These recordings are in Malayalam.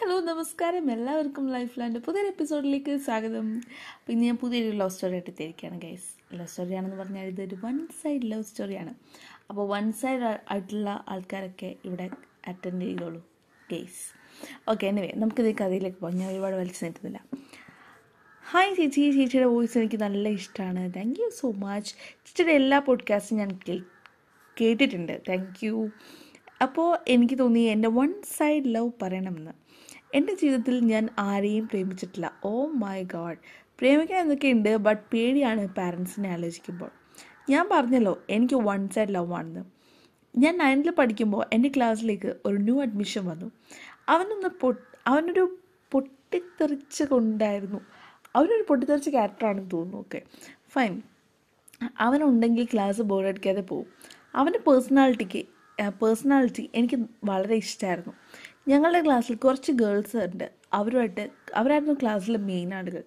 ഹലോ നമസ്കാരം. എല്ലാവർക്കും ലൈഫ് ലാൻഡ് പുതിയൊരു എപ്പിസോഡിലേക്ക് സ്വാഗതം. അപ്പോൾ ഇന്ന് ഞാൻ പുതിയൊരു ലവ് സ്റ്റോറി ആയിട്ട് എത്തിയിരിക്കുകയാണ് ഗൈസ് ലവ് സ്റ്റോറി ആണെന്ന് പറഞ്ഞാൽ ഇതൊരു വൺ സൈഡ് ലവ് സ്റ്റോറിയാണ് അപ്പോൾ വൺ സൈഡ് ആയിട്ടുള്ള ആൾക്കാരൊക്കെ ഇവിടെ അറ്റൻഡ് ചെയ്തോളൂ ഗൈസ് ഓക്കെ എനിവേ നമുക്കിത് കഥയിലേക്ക് പോകാം. ഞാൻ ഒരുപാട് വലിച്ചു നീട്ടുന്നില്ല. ഹായ് ചേച്ചി. ചേച്ചിയുടെ വോയിസ് എനിക്ക് നല്ല ഇഷ്ടമാണ്. താങ്ക് യു സോ മച്ച് ചേച്ചിയുടെ എല്ലാ പോഡ്കാസ്റ്റും ഞാൻ കേട്ടിട്ടുണ്ട്. താങ്ക് യു അപ്പോൾ എനിക്ക് തോന്നി എന്റെ വൺ സൈഡ് ലവ് പറയണമെന്ന്. എന്റെ ജീവിതത്തിൽ ഞാൻ ആരെയും പ്രേമിച്ചിട്ടില്ല. Oh my God. പ്രേമിക്കാൻ എന്നൊക്കെ ഉണ്ട് ബട്ട് പേടിയാണ് പാരൻസിനെ ആലോചിക്കുമ്പോൾ. ഞാൻ പറഞ്ഞല്ലോ എനിക്ക് വൺ സൈഡ് ലവ് ആണെന്ന്. ഞാൻ നയൻത്തിൽ പഠിക്കുമ്പോൾ എന്റെ ക്ലാസ്സിലേക്ക് ഒരു ന്യൂ അഡ്മിഷൻ വന്നു. അവനൊന്ന് പൊ അവനൊരു പൊട്ടിത്തെറിച്ച് കൊണ്ടായിരുന്നു. അവനൊരു പൊട്ടിത്തെറിച്ച ക്യാരക്ടറാണെന്ന് തോന്നുന്നു ഓക്കെ. ഫൈൻ. അവനുണ്ടെങ്കിൽ ക്ലാസ് ബോറടിക്കാതെ പോകും അവന്റെ പേഴ്സണാലിറ്റിക്ക് പേഴ്സണാലിറ്റി എനിക്ക് വളരെ ഇഷ്ടമായിരുന്നു. ഞങ്ങളുടെ ക്ലാസ്സിൽ കുറച്ച് ഗേൾസ് ഉണ്ട്. അവരുമായിട്ട് അവരായിരുന്നു ക്ലാസ്സിലെ മെയിൻ ആളുകൾ.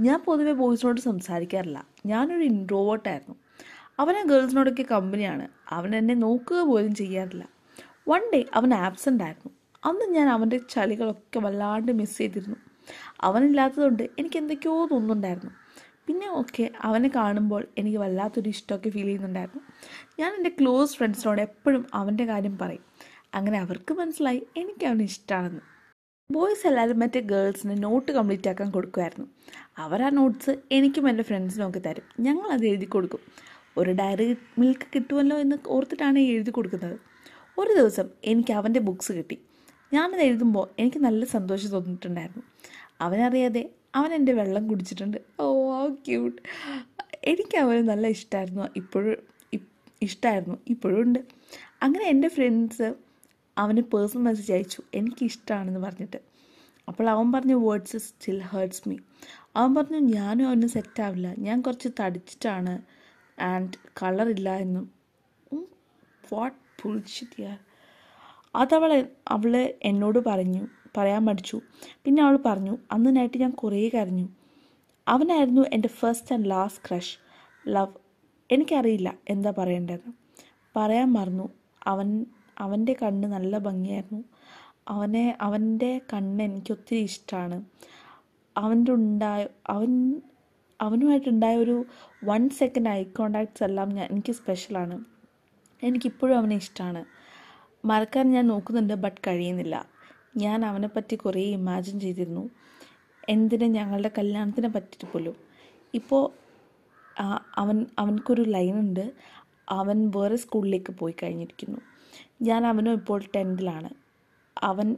ഞാൻ പൊതുവേ ബോയ്സിനോട് സംസാരിക്കാറില്ല. ഞാനൊരു ഇൻട്രോവേർട്ടായിരുന്നു അവനെ ഗേൾസിനോടൊക്കെ കമ്പനിയാണ് അവൻ എന്നെ നോക്കുക പോലും ചെയ്യാറില്ല. വൺ ഡേ അവൻ ആബ്സെന്റ് ആയിരുന്നു. അന്ന് ഞാൻ അവന്റെ ചളികളൊക്കെ വല്ലാണ്ട് മിസ് ചെയ്തിരുന്നു. അവനില്ലാത്തതുകൊണ്ട് എനിക്ക് എന്തൊക്കെയോ തോന്നുന്നുണ്ടായിരുന്നു. പിന്നെ ഒക്കെ അവനെ കാണുമ്പോൾ എനിക്ക് വല്ലാത്തൊരു ഇഷ്ടമൊക്കെ ഫീൽ ചെയ്യുന്നുണ്ടായിരുന്നു. ഞാൻ എന്റെ ക്ലോസ് ഫ്രണ്ട്സിനോട് എപ്പോഴും അവന്റെ കാര്യം പറയും. അങ്ങനെ അവർക്ക് മനസ്സിലായി എനിക്ക് അവനെ ഇഷ്ടമാണെന്ന് ബോയ്സ് എല്ലാവരും മറ്റേ ഗേൾസിന് നോട്ട് കംപ്ലീറ്റ് ആക്കാൻ കൊടുക്കുമായിരുന്നു അവർ ആ നോട്ട്സ് എനിക്കും എന്റെ ഫ്രണ്ട്സിനും ഒക്കെ തരും. ഞങ്ങൾ അത് എഴുതി കൊടുക്കും. ഒരു ഡയറി മിൽക്ക് കിട്ടുമല്ലോ എന്ന് ഓർത്തിട്ടാണ് എഴുതി കൊടുക്കുന്നത്. ഒരു ദിവസം എനിക്ക് അവന്റെ ബുക്ക്സ് കിട്ടി. ഞാനത് എഴുതുമ്പോൾ എനിക്ക് നല്ല സന്തോഷം തോന്നിയിട്ടുണ്ടായിരുന്നു. അവനറിയാതെ അവൻ എന്റെ വെള്ളം കുടിച്ചിട്ടുണ്ട്. ഓ ആ ക്യൂട്ട് എനിക്ക് അവന് നല്ല ഇഷ്ടമായിരുന്നു ഇപ്പോഴും ഇഷ്ടമായിരുന്നു ഇപ്പോഴും ഉണ്ട്. അങ്ങനെ എന്റെ ഫ്രണ്ട്സ് അവന് പേഴ്സണൽ മെസ്സേജ് അയച്ചു. എനിക്കിഷ്ടമാണെന്ന് പറഞ്ഞിട്ട്. അപ്പോൾ അവൻ പറഞ്ഞു വേർഡ്സ് സ്റ്റിൽ ഹേർട്സ് മീ അവൻ പറഞ്ഞു ഞാനും അവന് സെറ്റാവില്ല ഞാൻ കുറച്ച് തടിച്ചിട്ടാണ് ആൻഡ് കളറില്ല എന്നും. വാട്ട് പുളിച്ചിട്ട് അതവൾ അവൾ എന്നോട് പറഞ്ഞു പറയാൻ പഠിച്ചു പിന്നെ അവൾ പറഞ്ഞു അന്ന് നൈറ്റ് ഞാൻ കുറേ കരഞ്ഞു. അവനായിരുന്നു എന്റെ first and last crush love എനിക്കറിയില്ല എന്താ പറയേണ്ടത് പറയാൻ മറന്നു. അവൻ അവന്റെ കണ്ണ് നല്ല ഭംഗിയായിരുന്നു. അവനെ അവന്റെ കണ്ണ് എനിക്ക് ഒത്തിരി ഇഷ്ടമാണ് അവന്റെ ഉണ്ടായ അവൻ അവനുമായിട്ടുണ്ടായ ഒരു വൺ സെക്കൻഡ് ഐ കോണ്ടാക്ട്സ് എല്ലാം ഞാൻ എനിക്ക് സ്പെഷ്യലാണ് എനിക്കിപ്പോഴും അവനെ ഇഷ്ടമാണ് മറക്കാൻ ഞാൻ നോക്കുന്നുണ്ട് ബട്ട് കഴിയുന്നില്ല. ഞാൻ അവനെപ്പറ്റി കുറേ ഇമാജിൻ ചെയ്തിരുന്നു. എന്തിന് ഞങ്ങളുടെ കല്യാണത്തിനെ പറ്റിയിട്ട് പോലും. ഇപ്പോൾ അവൻ അവനക്കൊരു ലൈനുണ്ട് അവൻ വേറെ സ്കൂളിലേക്ക് പോയി കഴിഞ്ഞിരിക്കുന്നു. ഞാൻ അവനും ഇപ്പോൾ ടെൻത്തിലാണ് അവൻ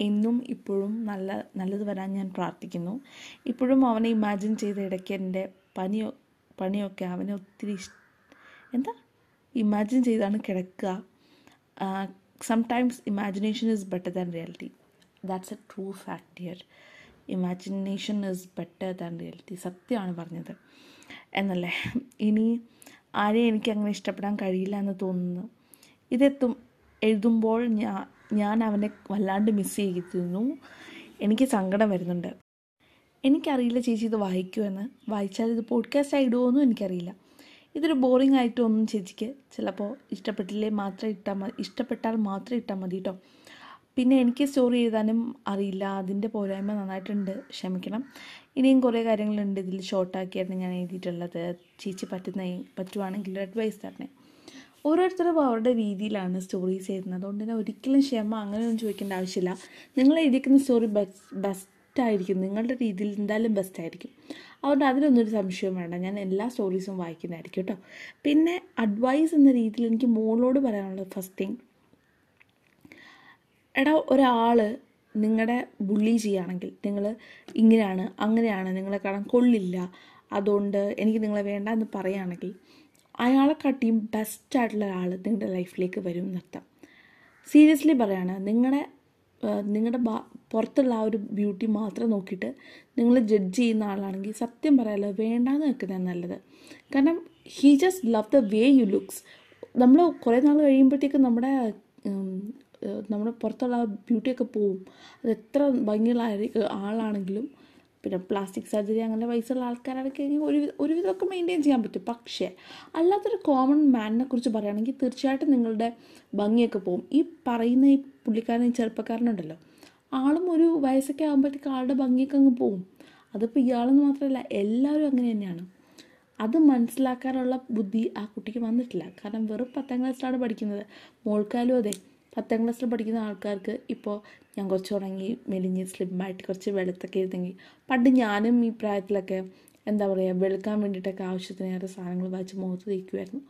എന്നും ഇപ്പോഴും നല്ല നല്ലത് വരാൻ ഞാൻ പ്രാർത്ഥിക്കുന്നു. ഇപ്പോഴും അവനെ ഇമാജിൻ ചെയ്ത ഇടയ്ക്ക് എന്റെ പനിയോ പണിയൊക്കെ അവനെ ഒത്തിരി എന്താ? ഇമാജിൻ ചെയ്താണ് കിടക്കുക. Sometimes imagination is better than reality that's a true fact here imagination is better than reality സത്യമാണ് പറഞ്ഞത്. എന്നല്ലേ? ഇനി ആരെയും എനിക്ക് അങ്ങനെ ഇഷ്ടപ്പെടാൻ കഴിയില്ല എന്ന് തോന്നുന്നു. ഇതെത്തും എഴുതുമ്പോൾ ഞാൻ ഞാൻ അവനെ വല്ലാണ്ട് മിസ് ചെയ്തിരുന്നു. എനിക്ക് സങ്കടം വരുന്നുണ്ട്. എനിക്കറിയില്ല ചേച്ചി ഇത് വായിക്കുമെന്ന് വായിച്ചാൽ ഇത് പോഡ്കാസ്റ്റ് ആയിടുമോ എന്നും എനിക്കറിയില്ല. ഇതൊരു ബോറിംഗ് ആയിട്ടൊന്നും ചേച്ചിക്ക്. ചിലപ്പോൾ ഇഷ്ടപ്പെട്ടില്ലേ മാത്രം ഇട്ടാൽ മതി ഇഷ്ടപ്പെട്ടാൽ മാത്രം ഇട്ടാൽ മതി കേട്ടോ പിന്നെ എനിക്ക് സ്റ്റോറി എഴുതാനും അറിയില്ല. അതിന്റെ പോരായ്മ നന്നായിട്ടുണ്ട്. ക്ഷമിക്കണം. ഇനിയും കുറേ കാര്യങ്ങളുണ്ട് ഇതിൽ ഷോർട്ടാക്കിയാണ് ഞാൻ എഴുതിയിട്ടുള്ളത്. ചേച്ചി പറ്റുന്ന പറ്റുവാണെങ്കിൽ അഡ്വൈസ് തരണേ. ഓരോരുത്തരും അവരുടെ രീതിയിലാണ് സ്റ്റോറീസ് എഴുതുന്നത് അതുകൊണ്ട് തന്നെ ഒരിക്കലും ക്ഷമ അങ്ങനെയൊന്നും ചോദിക്കേണ്ട ആവശ്യമില്ല. നിങ്ങൾ എഴുതിക്കുന്ന സ്റ്റോറി ബെസ്റ്റ് ബെസ്റ്റ് ആയിരിക്കും. നിങ്ങളുടെ രീതിയിൽ എന്തായാലും ബെസ്റ്റ് ആയിരിക്കും. അതുകൊണ്ട് അതിലൊന്നും സംശയവും വേണ്ട. ഞാൻ എല്ലാ സ്റ്റോറീസും വായിക്കുന്നതായിരിക്കും കേട്ടോ. പിന്നെ അഡ്വൈസ് എന്ന രീതിയിൽ എനിക്ക് മോളോട് പറയാനുള്ളത് ഫസ്റ്റ് തിങ് എടാ ഒരാൾ നിങ്ങളുടെ ബുള്ളി ചെയ്യുകയാണെങ്കിൽ നിങ്ങൾ ഇങ്ങനെയാണ് അങ്ങനെയാണ് നിങ്ങളെ കാണാൻ കൊള്ളില്ല. അതുകൊണ്ട് എനിക്ക് നിങ്ങളെ വേണ്ട എന്ന് പറയുകയാണെങ്കിൽ അയാളെ കാട്ടിയും ബെസ്റ്റ് ആയിട്ടുള്ള ഒരാൾ നിങ്ങളുടെ ലൈഫിലേക്ക് വരും എന്നർത്ഥം സീരിയസ്ലി പറയാണ് നിങ്ങളുടെ നിങ്ങളുടെ പുറത്തുള്ള ആ ഒരു ബ്യൂട്ടി മാത്രം നോക്കിയിട്ട് നിങ്ങൾ ജഡ്ജ് ചെയ്യുന്ന ആളാണെങ്കിൽ സത്യം പറയാലോ വേണ്ടാന്ന് വെക്കുന്നത് നല്ലത്. കാരണം he just love the way you looks നമ്മൾ കുറേ നാൾ കഴിയുമ്പോഴത്തേക്കും നമ്മുടെ നമ്മുടെ പുറത്തുള്ള ബ്യൂട്ടിയൊക്കെ പോവും. അത് എത്ര ഭംഗിയുള്ള ആളാണെങ്കിലും പിന്നെ പ്ലാസ്റ്റിക് സർജറി അങ്ങനെ പൈസ ഉള്ള ആൾക്കാരൊക്കെ ഒരു ഒരുവിധമൊക്കെ മെയിന്റെയിൻ ചെയ്യാൻ പറ്റും. പക്ഷേ അല്ലാത്തൊരു കോമൺ മാനിനെ കുറിച്ച് പറയുകയാണെങ്കിൽ തീർച്ചയായിട്ടും നിങ്ങളുടെ ഭംഗിയൊക്കെ പോകും ഈ പറയുന്ന ഈ പുള്ളിക്കാരൻ ഈ ചെറുപ്പക്കാരനുണ്ടല്ലോ ആളും ഒരു വയസ്സൊക്കെ ആകുമ്പോഴത്തേക്ക് ആളുടെ ഭംഗിയൊക്കെ അങ്ങ് പോകും അതിപ്പോൾ ഇയാളെന്ന് മാത്രമല്ല എല്ലാവരും അങ്ങനെ തന്നെയാണ്. അത് മനസ്സിലാക്കാനുള്ള ബുദ്ധി ആ കുട്ടിക്ക് വന്നിട്ടില്ല. കാരണം വെറും പത്താം ക്ലാസ്സിലാണ് പഠിക്കുന്നത്. മോൾക്കാലും അതെ. പത്താം ക്ലാസ്സിൽ പഠിക്കുന്ന ആൾക്കാർക്ക് ഇപ്പോൾ ഞാൻ കുറച്ച് ഉണങ്ങി മെലിഞ്ഞ് സ്ലിമ്മായിട്ട് കുറച്ച് വെളുത്തൊക്കെ ഇരുന്നെങ്കിൽ പണ്ട് ഞാനും ഈ പ്രായത്തിലൊക്കെ എന്താ പറയുക വെളുക്കാൻ വേണ്ടിയിട്ടൊക്കെ ആവശ്യത്തിനേറെ സാധനങ്ങൾ വായിച്ച് മുഖത്ത് തേക്കുമായിരുന്നു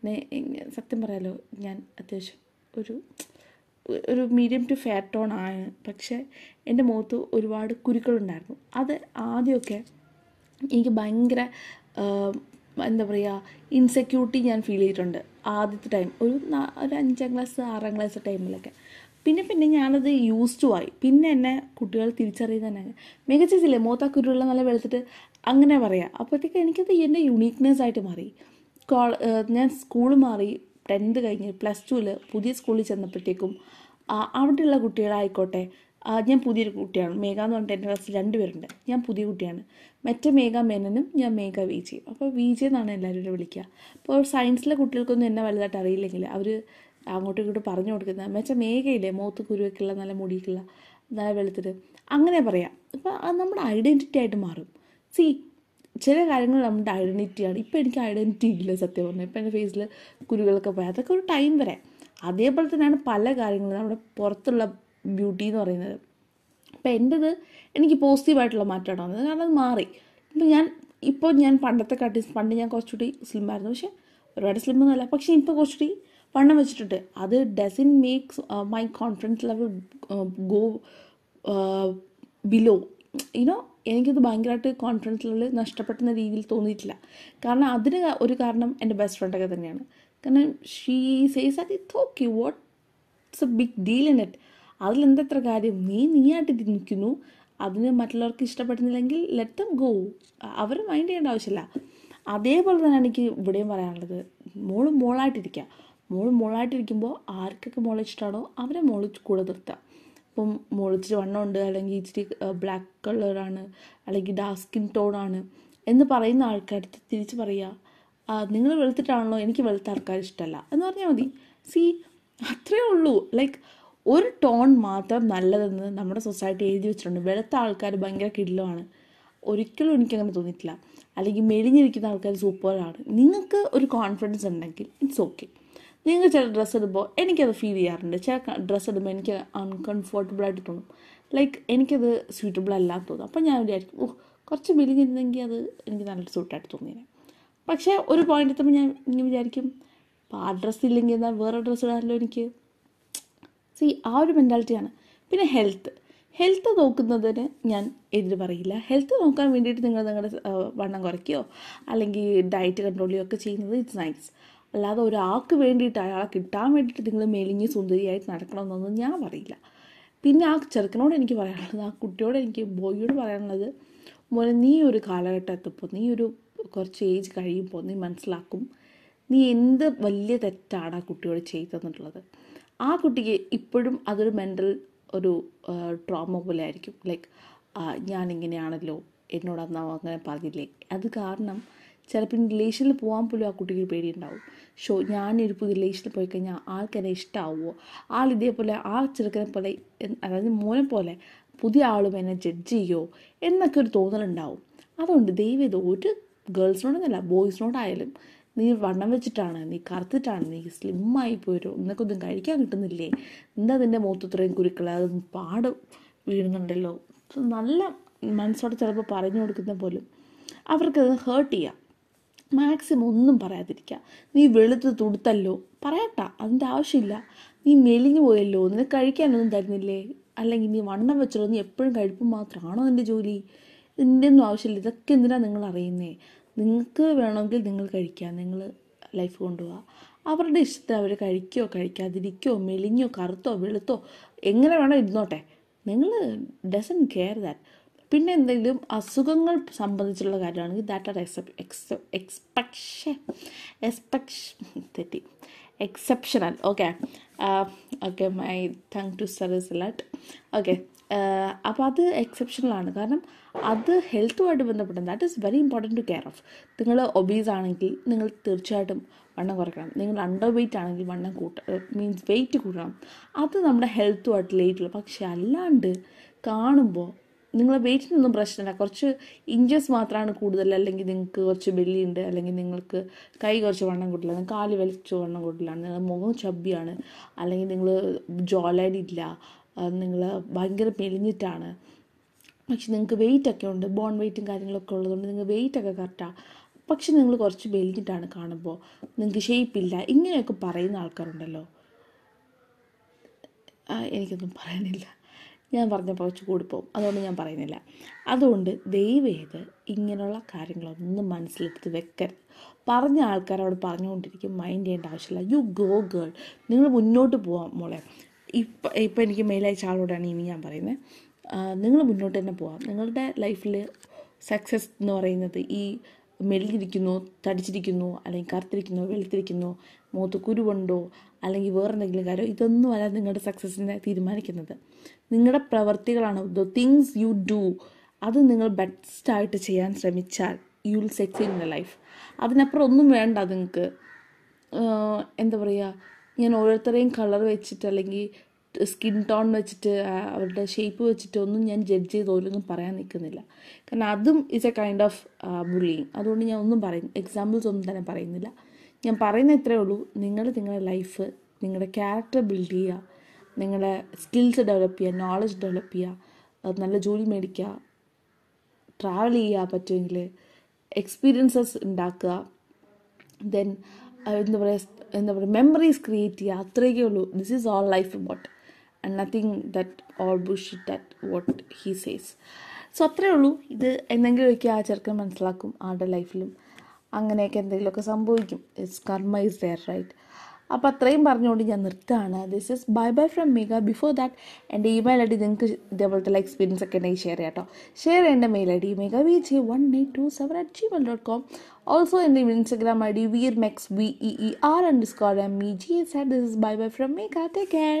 പിന്നെ സത്യം പറയാലോ ഞാൻ അത്യാവശ്യം ഒരു ഒരു മീഡിയം ടു ഫെയർ ടോൺ ആണ്. പക്ഷേ എന്റെ മുഖത്ത് ഒരുപാട് കുരുക്കളുണ്ടായിരുന്നു. അത് ആദ്യമൊക്കെ എനിക്ക് ഭയങ്കര എന്താ പറയുക ഇൻസെക്യൂരിറ്റി ഞാൻ ഫീൽ ചെയ്തിട്ടുണ്ട് ആദ്യത്തെ ടൈം ഒരു ഒരു അഞ്ചാം ക്ലാസ് ആറാം ക്ലാസ് ടൈമിലൊക്കെ പിന്നെ പിന്നെ ഞാനത് യൂസ് ടു ആയി. പിന്നെ എന്നെ കുട്ടികൾ തിരിച്ചറിയുന്നതന്നെ മികച്ചില്ലേ മൂത്ത കുരുള്ള നല്ല വെളുത്തിട്ട് അങ്ങനെ പറയാം. അപ്പോഴത്തേക്ക് എനിക്കത് എന്റെ യുണീക്ക്നെസ് ആയിട്ട് മാറി. ഞാൻ സ്കൂൾ മാറി. ടെൻത്ത് കഴിഞ്ഞ് പ്ലസ് ടുവിൽ പുതിയ സ്കൂളിൽ ചെന്നപ്പോഴത്തേക്കും അവിടെയുള്ള കുട്ടികളായിക്കോട്ടെ ഞാൻ പുതിയൊരു കുട്ടിയാണ്. മേഘ എന്ന് പറഞ്ഞിട്ട് എന്റെ ക്ലാസ്സിൽ രണ്ടുപേരുണ്ട് ഞാൻ പുതിയ കുട്ടിയാണ്. മറ്റേ മേഘ മേനനും ഞാൻ മേഘ വി ജി അപ്പോൾ വി ജി എന്നാണ് എല്ലാവരും വിളിക്കുക. അപ്പോൾ സയൻസിലെ കുട്ടികൾക്കൊന്നും എന്നെ വലുതായിട്ട് അറിയില്ലെങ്കിൽ അവർ അങ്ങോട്ടും ഇങ്ങോട്ടും പറഞ്ഞു കൊടുക്കുന്നത് മറ്റേ മേഘയില്ലേ മുഖത്ത് കുരുവൊക്കെയുള്ള നല്ല മുടിയൊക്കെയുള്ള നല്ല വെളുത്തിട്ട് അങ്ങനെ പറയാം. അപ്പോൾ അത് നമ്മുടെ ഐഡന്റിറ്റി ആയിട്ട് മാറും. സി ചില കാര്യങ്ങൾ നമ്മുടെ ഐഡന്റിറ്റിയാണ് ഇപ്പോൾ എനിക്ക് ഐഡന്റിറ്റി ഇല്ല സത്യം പറഞ്ഞാൽ ഇപ്പോൾ എന്റെ ഫേസിൽ കുരുവുകളൊക്കെ പോയി. അതൊക്കെ ഒരു ടൈം വരെ. അതേപോലെ തന്നെയാണ് പല കാര്യങ്ങളും നമ്മുടെ പുറത്തുള്ള ബ്യൂട്ടി എന്ന് പറയുന്നത്. അപ്പോൾ എന്റെത് എനിക്ക് പോസിറ്റീവായിട്ടുള്ള മാറ്റമാണ് വന്നത്. കാരണം അത് മാറി. ഇപ്പം ഞാൻ ഇപ്പോൾ ഞാൻ പണ്ടത്തെ കാട്ടി പണ്ട് ഞാൻ കുറച്ചുകൂടി സ്ലിം ആയിരുന്നു. പക്ഷേ ഒരുപാട് സ്ലിം അല്ല പക്ഷേ ഇപ്പോൾ കുറച്ചുകൂടി വണ്ണം വെച്ചിട്ടുണ്ട്. അത് doesn't makes my confidence level go below you know എനിക്കത് ഭയങ്കരമായിട്ട് കോൺഫിഡൻസ് ലെവൽ നഷ്ടപ്പെടുന്ന രീതിയിൽ തോന്നിയിട്ടില്ല. കാരണം അതിന് ഒരു കാരണം എന്റെ ബെസ്റ്റ് ഫ്രണ്ടൊക്കെ തന്നെയാണ്. കാരണം ഷീ സേസ് അത് it okay what it's a big deal in it അതിലെന്തത്ര കാര്യം? നീ നീയായിട്ട് നിൽക്കുന്നു. അതിന് മറ്റുള്ളവർക്ക് ഇഷ്ടപ്പെടുന്നില്ലെങ്കിൽ ലെറ്റ് ഗോ അവർ മൈൻഡ് ചെയ്യേണ്ട ആവശ്യമില്ല. അതേപോലെ തന്നെയാണ് എനിക്ക് ഇവിടെയും പറയാനുള്ളത്. മോൾ മോളായിട്ടിരിക്കുക മോൾ മോളായിട്ടിരിക്കുമ്പോൾ ആർക്കൊക്കെ മോളെ ഇഷ്ടമാണോ അവരെ മോൾ കൂടെ നിർത്തുക ഇപ്പം മോൾ ഇച്ചിരി വണ്ണമുണ്ട് അല്ലെങ്കിൽ ഇച്ചിരി ബ്ലാക്ക് കളറാണ് അല്ലെങ്കിൽ ഡാർക്ക് സ്കിൻ ടോണാണ് എന്ന് പറയുന്ന ആൾക്കാർക്ക് തിരിച്ച് പറയുക നിങ്ങൾ വെളുത്തിട്ടാണല്ലോ എനിക്ക് വെളുത്ത ആൾക്കാർ ഇഷ്ടമല്ല എന്ന് പറഞ്ഞാൽ മതി. സി അത്രേ ഉള്ളൂ. ലൈക്ക് ഒരു ടോൺ മാത്രം നല്ലതെന്ന് നമ്മുടെ സൊസൈറ്റി എഴുതി വെച്ചിട്ടുണ്ട്. വെളുത്ത ആൾക്കാർ ഭയങ്കര കിടിലമാണ്. ഒരിക്കലും എനിക്കങ്ങനെ തോന്നിയിട്ടില്ല. അല്ലെങ്കിൽ മെലിഞ്ഞിരിക്കുന്ന ആൾക്കാർ സൂപ്പറാണ്. നിങ്ങൾക്ക് ഒരു കോൺഫിഡൻസ് ഉണ്ടെങ്കിൽ ഇറ്റ്സ് ഓക്കെ നിങ്ങൾ ചില ഡ്രസ്സ് ഇടുമ്പോൾ എനിക്കത് ഫീൽ ചെയ്യാറുണ്ട്. ചില ഡ്രസ്സ് ഇടുമ്പോൾ എനിക്ക് അൺകംഫർട്ടബിൾ ആയിട്ട് തോന്നും. ലൈക്ക് എനിക്കത് സ്യൂട്ടബിൾ അല്ലാന്ന് തോന്നും. അപ്പോൾ ഞാൻ വിചാരിക്കും ഓ കുറച്ച് മെലിഞ്ഞിരുന്നെങ്കിൽ അത് എനിക്ക് നല്ല സൂട്ടായിട്ട് തോന്നിയത് പക്ഷേ ഒരു പോയിന്റ് എത്തുമ്പോൾ ഞാൻ ഇങ്ങനെ വിചാരിക്കും ആ ഡ്രസ്സ് ഇല്ലെങ്കിൽ എന്നാൽ വേറെ ഡ്രസ്സ് ഇടാമല്ലോ എനിക്ക്? സി ആ ഒരു മെന്റാലിറ്റിയാണ് പിന്നെ ഹെൽത്ത് ഹെൽത്ത് നോക്കുന്നതിന് ഞാൻ എതിര് പറയില്ല. ഹെൽത്ത് നോക്കാൻ വേണ്ടിയിട്ട് നിങ്ങൾ നിങ്ങളുടെ വണ്ണം കുറയ്ക്കുകയോ അല്ലെങ്കിൽ ഡയറ്റ് കൺട്രോൾ ചെയ്യുകയോ ഒക്കെ ചെയ്യുന്നത് ഇറ്റ്സ് നൈസ് അല്ലാതെ ഒരാൾക്ക് വേണ്ടിയിട്ട് അയാളെ കിട്ടാൻ വേണ്ടിയിട്ട് നിങ്ങൾ മെലിഞ്ഞ് സുന്ദരിയായിട്ട് നടക്കണമെന്നൊന്നും ഞാൻ പറയില്ല. പിന്നെ ആ ചെറുക്കനോട് എനിക്ക് പറയാനുള്ളത് ആ കുട്ടിയോട് എനിക്ക് ബോയിയോട് പറയാനുള്ളത് മോനെ നീ ഒരു കാലഘട്ടം എത്തപ്പോൾ നീ ഒരു കുറച്ച് ഏജ് കഴിയുമ്പോൾ നീ മനസ്സിലാക്കും നീ എന്ത് വലിയ തെറ്റാണ് ആ കുട്ടിയോട് ചെയ്തതെന്നുള്ളത് ആ കുട്ടിക്ക് ഇപ്പോഴും അതൊരു മെന്റൽ ഒരു ട്രോമ പോലെ ആയിരിക്കും. ലൈക്ക് ഞാനിങ്ങനെയാണല്ലോ എന്നോട് അന്ന് അങ്ങനെ പറഞ്ഞില്ലേ? അത് കാരണം ചിലപ്പോൾ റിലേഷനിൽ പോകാൻ പോലും ആ കുട്ടിക്ക് ഒരു പേടിയുണ്ടാവും. ഷോ ഞാനൊരു പുതിയ റിലേഷനിൽ പോയി കഴിഞ്ഞാൽ ആൾക്കെന്നെ ഇഷ്ടമാവുമോ ആൾ ഇതേപോലെ ആ ചെറുക്കനെ പോലെ അതായത് മോനെ പോലെ പുതിയ ആളും എന്നെ ജഡ്ജ് ചെയ്യുമോ എന്നൊക്കെ ഒരു തോന്നലുണ്ടാവും. അതുകൊണ്ട് ദൈവം ഇത് ഒരു ഗേൾസിനോടൊന്നുമല്ല ബോയ്സിനോടായാലും നീ വണ്ണം വെച്ചിട്ടാണ് നീ കറുത്തിട്ടാണ് നീ സ്ലിമ്മായി പോരും നിനക്കൊന്നും കഴിക്കാൻ കിട്ടുന്നില്ലേ? എന്താ നിന്റെ മുഖത്ത് ഇത്രയും കുരുക്കൾ അത് പാട് വീഴുന്നുണ്ടല്ലോ. നല്ല മനസ്സോടെ ചിലപ്പോൾ പറഞ്ഞു കൊടുക്കുന്ന പോലും. അവർക്കത് ഹേർട്ട് ചെയ്യാം. മാക്സിമം ഒന്നും പറയാതിരിക്കുക നീ വെളുത്ത് തുടുത്തല്ലോ. പറയട്ട അതിന്റെ ആവശ്യമില്ല. നീ മെലിഞ്ഞു പോയല്ലോ. നിനക്ക് കഴിക്കാനൊന്നും തരുന്നില്ലേ? അല്ലെങ്കിൽ നീ വണ്ണം വെച്ചല്ലോ നീ എപ്പോഴും കഴിപ്പ് മാത്രമാണോ നിന്റെ ജോലി? ഇതിന്റെ ഒന്നും ആവശ്യമില്ല. ഇതൊക്കെ എന്തിനാണ് നിങ്ങൾ അറിയുന്നേ? നിങ്ങൾക്ക് വേണമെങ്കിൽ നിങ്ങൾ കഴിക്കാം. നിങ്ങൾ ലൈഫ് കൊണ്ടുപോവുക അവരുടെ ഇഷ്ടത്തിൽ അവർ കഴിക്കോ കഴിക്കാതിരിക്കോ മെലിഞ്ഞോ കറുത്തോ വെളുത്തോ എങ്ങനെ വേണോ ഇരുന്നോട്ടെ. നിങ്ങൾ ഡസൻ കെയർ ദാറ്റ് പിന്നെ എന്തെങ്കിലും അസുഖങ്ങൾ സംബന്ധിച്ചുള്ള കാര്യമാണെങ്കിൽ that are except ex expectation expectation തെറ്റി. Exceptional okay okay my thing to service let okay അപ്പോൾ അത് എക്സെപ്ഷണലാണ് കാരണം അത് ഹെൽത്തുമായിട്ട് ബന്ധപ്പെട്ട that is very important to care of നിങ്ങൾ ഒബീസ് ആണെങ്കിൽ നിങ്ങൾ തീർച്ചയായിട്ടും വണ്ണം കുറയ്ക്കണം. നിങ്ങൾ അണ്ടർ വെയിറ്റ് ആണെങ്കിൽ വണ്ണം കൂട്ട മീൻസ് വെയിറ്റ് കൂട്ടണം. അത് നമ്മുടെ ഹെൽത്തുമായിട്ട് റിലേറ്റുള്ള പക്ഷെ അല്ലാണ്ട് കാണുമ്പോൾ നിങ്ങളെ വെയിറ്റിനൊന്നും പ്രശ്നമില്ല. കുറച്ച് ഇഞ്ചസ് മാത്രമാണ് കൂടുതൽ. അല്ലെങ്കിൽ നിങ്ങൾക്ക് കുറച്ച് ബെല്ലിയുണ്ട് അല്ലെങ്കിൽ നിങ്ങൾക്ക് കൈ കുറച്ച് വണ്ണം കൂടുതലാണ് നിങ്ങൾക്ക് കാൽ വലിച്ച് വണ്ണം കൂടുതലാണ് നിങ്ങളുടെ മുഖം ചബ്ബിയാണ്. അല്ലെങ്കിൽ നിങ്ങൾ ജോലൈൻ ഇല്ല. നിങ്ങൾ ഭയങ്കര മെലിഞ്ഞിട്ടാണ്. പക്ഷെ നിങ്ങൾക്ക് വെയിറ്റ് ഒക്കെ ഉണ്ട്. ബോൺ വെയിറ്റും കാര്യങ്ങളൊക്കെ ഉള്ളതുകൊണ്ട് നിങ്ങൾക്ക് വെയിറ്റ് ഒക്കെ കറക്റ്റാണ് പക്ഷെ നിങ്ങൾ കുറച്ച് മെലിഞ്ഞിട്ടാണ് കാണുമ്പോൾ. നിങ്ങൾക്ക് ഷേപ്പില്ല ഇങ്ങനെയൊക്കെ പറയുന്ന ആൾക്കാരുണ്ടല്ലോ. എനിക്കൊന്നും പറയാനില്ല. ഞാൻ പറഞ്ഞപ്പോൾ കുറച്ച് പോകും അതുകൊണ്ട് ഞാൻ പറയുന്നില്ല. അതുകൊണ്ട് ദയവേത് ഇങ്ങനെയുള്ള കാര്യങ്ങളൊന്നും മനസ്സിലെടുത്ത് വെക്കരുത്. പറഞ്ഞ ആൾക്കാരോട് പറഞ്ഞുകൊണ്ടിരിക്കും മൈൻഡ് ചെയ്യേണ്ട ആവശ്യമില്ല. യു ഗോ ഗേൾ നിങ്ങൾ മുന്നോട്ട് പോവാം മോളെ. ഇപ്പം ഇപ്പം എനിക്ക് മെയിലയച്ച ആളോടാണ് ഇനി ഞാൻ പറയുന്നത് നിങ്ങൾ മുന്നോട്ട് തന്നെ പോവാം. നിങ്ങളുടെ ലൈഫിൽ സക്സസ് എന്ന് പറയുന്നത് ഈ മെലിഞ്ഞിരിക്കുന്നു തടിച്ചിരിക്കുന്നു അല്ലെങ്കിൽ കറുത്തിരിക്കുന്നു വെളുത്തിരിക്കുന്നു മുഖത്ത് കുരുവുണ്ടോ അല്ലെങ്കിൽ വേറെ എന്തെങ്കിലും കാര്യം ഇതൊന്നും അല്ല നിങ്ങളുടെ സക്സസ്സിനെ തീരുമാനിക്കുന്നത്. നിങ്ങളുടെ പ്രവർത്തികളാണ്. ദ തിങ്സ് യു ഡു അത് നിങ്ങൾ ബെസ്റ്റായിട്ട് ചെയ്യാൻ ശ്രമിച്ചാൽ you will succeed in life അതിനപ്പുറം ഒന്നും വേണ്ട നിങ്ങൾക്ക് എന്താ പറയുക ഞാൻ ഓരോരുത്തരെയും കളർ വെച്ചിട്ട് അല്ലെങ്കിൽ സ്കിൻ ടോൺ വെച്ചിട്ട് അവരുടെ ഷേപ്പ് വെച്ചിട്ട് ഒന്നും ഞാൻ ജഡ്ജ് ചെയ്ത് ഓരോന്നും പറയാൻ നിൽക്കുന്നില്ല. കാരണം അതും is a kind of bullying അതുകൊണ്ട് ഞാൻ ഒന്നും പറയും എക്സാമ്പിൾസ് ഒന്നും തന്നെ പറയുന്നില്ല. ഞാൻ പറയുന്ന ഇത്രേ ഉള്ളൂ. നിങ്ങൾ നിങ്ങളുടെ ലൈഫ് നിങ്ങളുടെ ക്യാരക്ടർ ബിൽഡ് ചെയ്യുക. നിങ്ങളുടെ സ്കിൽസ് ഡെവലപ്പ് ചെയ്യുക നോളജ് ഡെവലപ്പ് ചെയ്യുക. നല്ല ജോലി മേടിക്കുക. ട്രാവൽ ചെയ്യുക പറ്റുമെങ്കിൽ എക്സ്പീരിയൻസസ് ഉണ്ടാക്കുക. ദെൻ എന്താ പറയുക എന്താ പറയുക മെമ്മറീസ് ക്രിയേറ്റ് ചെയ്യുക. അത്രയൊക്കെ ഉള്ളൂ. This is all life about and nothing that all bush that what he says so അത്രയേ ഉള്ളൂ. ഇത് എന്തെങ്കിലുമൊക്കെ ആ ചെറുക്കൻ മനസ്സിലാക്കും ആളുടെ ലൈഫിലും അങ്ങനെയൊക്കെ എന്തെങ്കിലുമൊക്കെ സംഭവിക്കും. ഇറ്റ്സ് കർമ്മ ഇസ് ദയർ റൈറ്റ് അപ്പോൾ അത്രയും പറഞ്ഞുകൊണ്ട് ഞാൻ നിർത്തുകയാണ്. This is bye bye from Megha before that എന്റെ ഇമെയിൽ ഐ ഡി നിങ്ങൾക്ക് ഇതേപോലത്തെ എക്സ്പീരിയൻസ് ഒക്കെ ഉണ്ടെങ്കിൽ ഷെയർ ചെയ്യാം കേട്ടോ ഷെയർ ചെയ്യേണ്ട mail I D Megha V J one eight two seven at Gmail dot com also എന്റെ Instagram I D Veer megs V E R underscore M E G S this is bye bye from Megha take care